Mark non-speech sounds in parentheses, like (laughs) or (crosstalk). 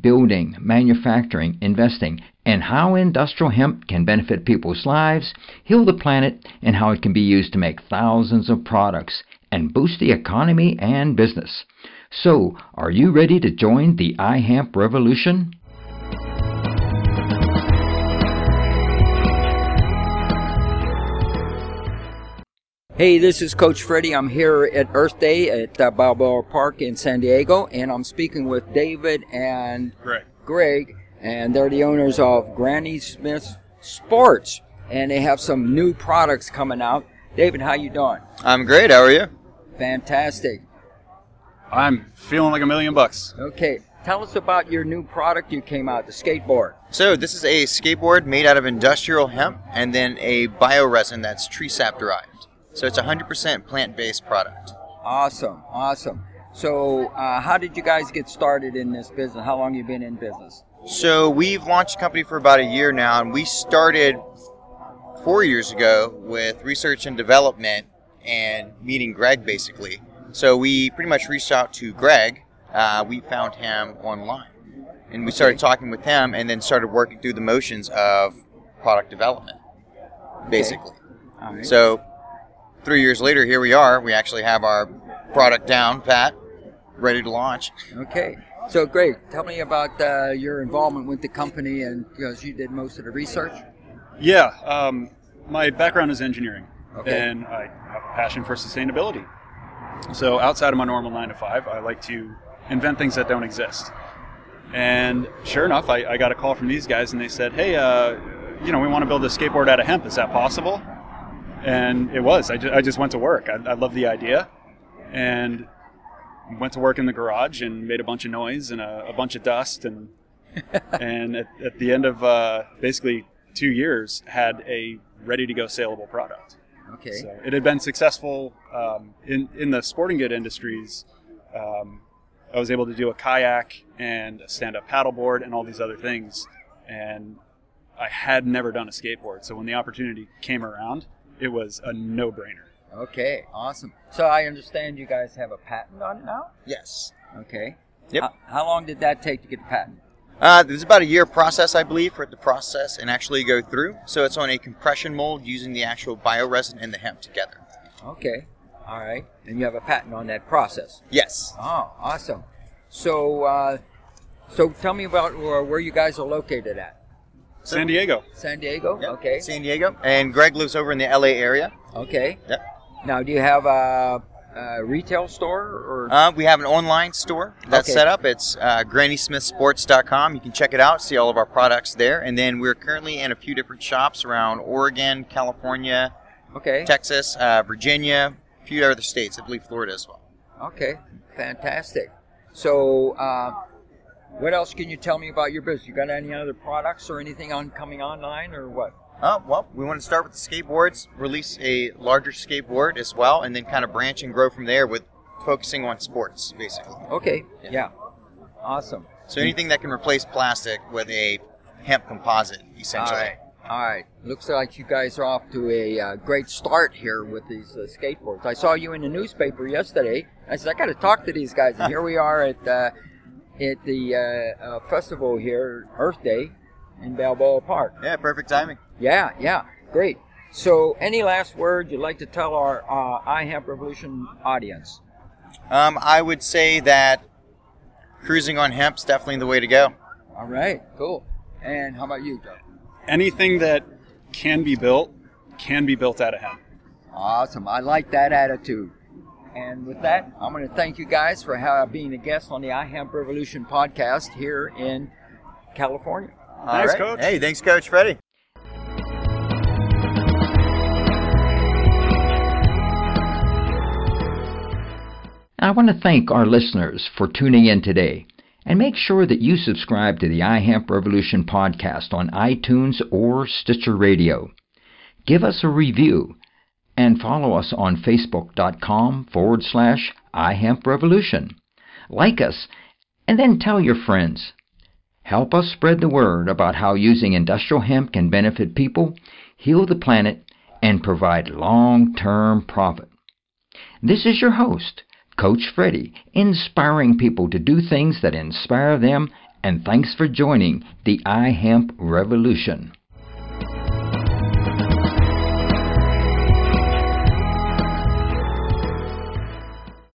building, manufacturing, investing, and how industrial hemp can benefit people's lives, heal the planet, and how it can be used to make thousands of products and boost the economy and business. So, are you ready to join the iHemp revolution? Hey, this is Coach Freddie. I'm here at Earth Day at uh, Balboa Park in San Diego, and I'm speaking with David and Greg. Greg, and they're the owners of Granny Smith Sports, and they have some new products coming out. David, how you doing? I'm great. How are you? Fantastic. I'm feeling like a million bucks. Okay, tell us about your new product you came out, the skateboard. So this is a skateboard made out of industrial hemp and then a bioresin that's tree sap derived. So it's a 100% plant-based product. Awesome, awesome. So, uh, how did you guys get started in this business? How long you been in business? So we've launched a company for about a year now, and we started four years ago with research and development and meeting Greg basically. So we pretty much reached out to Greg. Uh, we found him online, and we started talking with him, and then started working through the motions of product development, basically. All right. So three years later, here we are. We actually have our product down, pat, ready to launch. Okay. So great. Tell me about uh, your involvement with the company, and because you did most of the research. Yeah, um, my background is engineering, Okay. and I have a passion for sustainability. So outside of my normal nine to five, I like to invent things that don't exist. And sure enough, I, I got a call from these guys, and they said, "Hey, uh, you know, we want to build a skateboard out of hemp. Is that possible?" And it was. I, ju- I just went to work. I, I love the idea, and went to work in the garage and made a bunch of noise and a, a bunch of dust and (laughs) and at, at the end of uh, basically two years had a ready to go saleable product. Okay. So it had been successful um, in in the sporting good industries. Um, I was able to do a kayak and a stand up paddleboard and all these other things, and I had never done a skateboard. So when the opportunity came around, it was a no brainer. Okay. Awesome. So I understand you guys have a patent on it now. Yes. Okay. Yep. How, how long did that take to get the patent? Uh, there's about a year process, I believe, for it to process and actually go through. So it's on a compression mold using the actual bioresin and the hemp together. Okay. All right. And you have a patent on that process. Yes. Oh, awesome. So, uh, so tell me about where, where you guys are located at. San Diego. San Diego. Yep. Okay. San Diego. And Greg lives over in the LA area. Okay. Yep. Now, do you have a, a retail store or? Uh, we have an online store that's Okay. set up. It's uh, GrannySmithSports.com. You can check it out, see all of our products there. And then we're currently in a few different shops around Oregon, California, okay. Texas, uh, Virginia, a few other states. I believe Florida as well. Okay. Fantastic. So, uh, what else can you tell me about your business? You got any other products or anything on coming online or what? Oh, well, we want to start with the skateboards, release a larger skateboard as well, and then kind of branch and grow from there with focusing on sports, basically. Okay. Yeah. Yeah. Awesome. So anything that can replace plastic with a hemp composite, essentially. All right. All right. Looks like you guys are off to a uh, great start here with these uh, skateboards. I saw you in the newspaper yesterday. I said I got to talk to these guys, and here we are at uh, at the uh, uh, festival here, Earth Day, in Balboa Park. Yeah, perfect timing. Yeah, yeah, great. So, any last word you'd like to tell our uh, iHemp Revolution audience? Um, I would say that cruising on hemp's definitely the way to go. All right, cool. And how about you, Joe? Anything that can be built can be built out of hemp. Awesome. I like that attitude. And with that, I'm going to thank you guys for ha- being a guest on the iHemp Revolution podcast here in California. All Thanks, right. Coach. Hey, thanks, Coach Freddie. I want to thank our listeners for tuning in today. And make sure that you subscribe to the iHemp Revolution podcast on iTunes or Stitcher Radio. Give us a review and follow us on facebook.com forward slash iHempRevolution. Like us, and then tell your friends. Help us spread the word about how using industrial hemp can benefit people, heal the planet, and provide long term profit. This is your host, Coach Freddie, inspiring people to do things that inspire them, and thanks for joining the iHemp Revolution.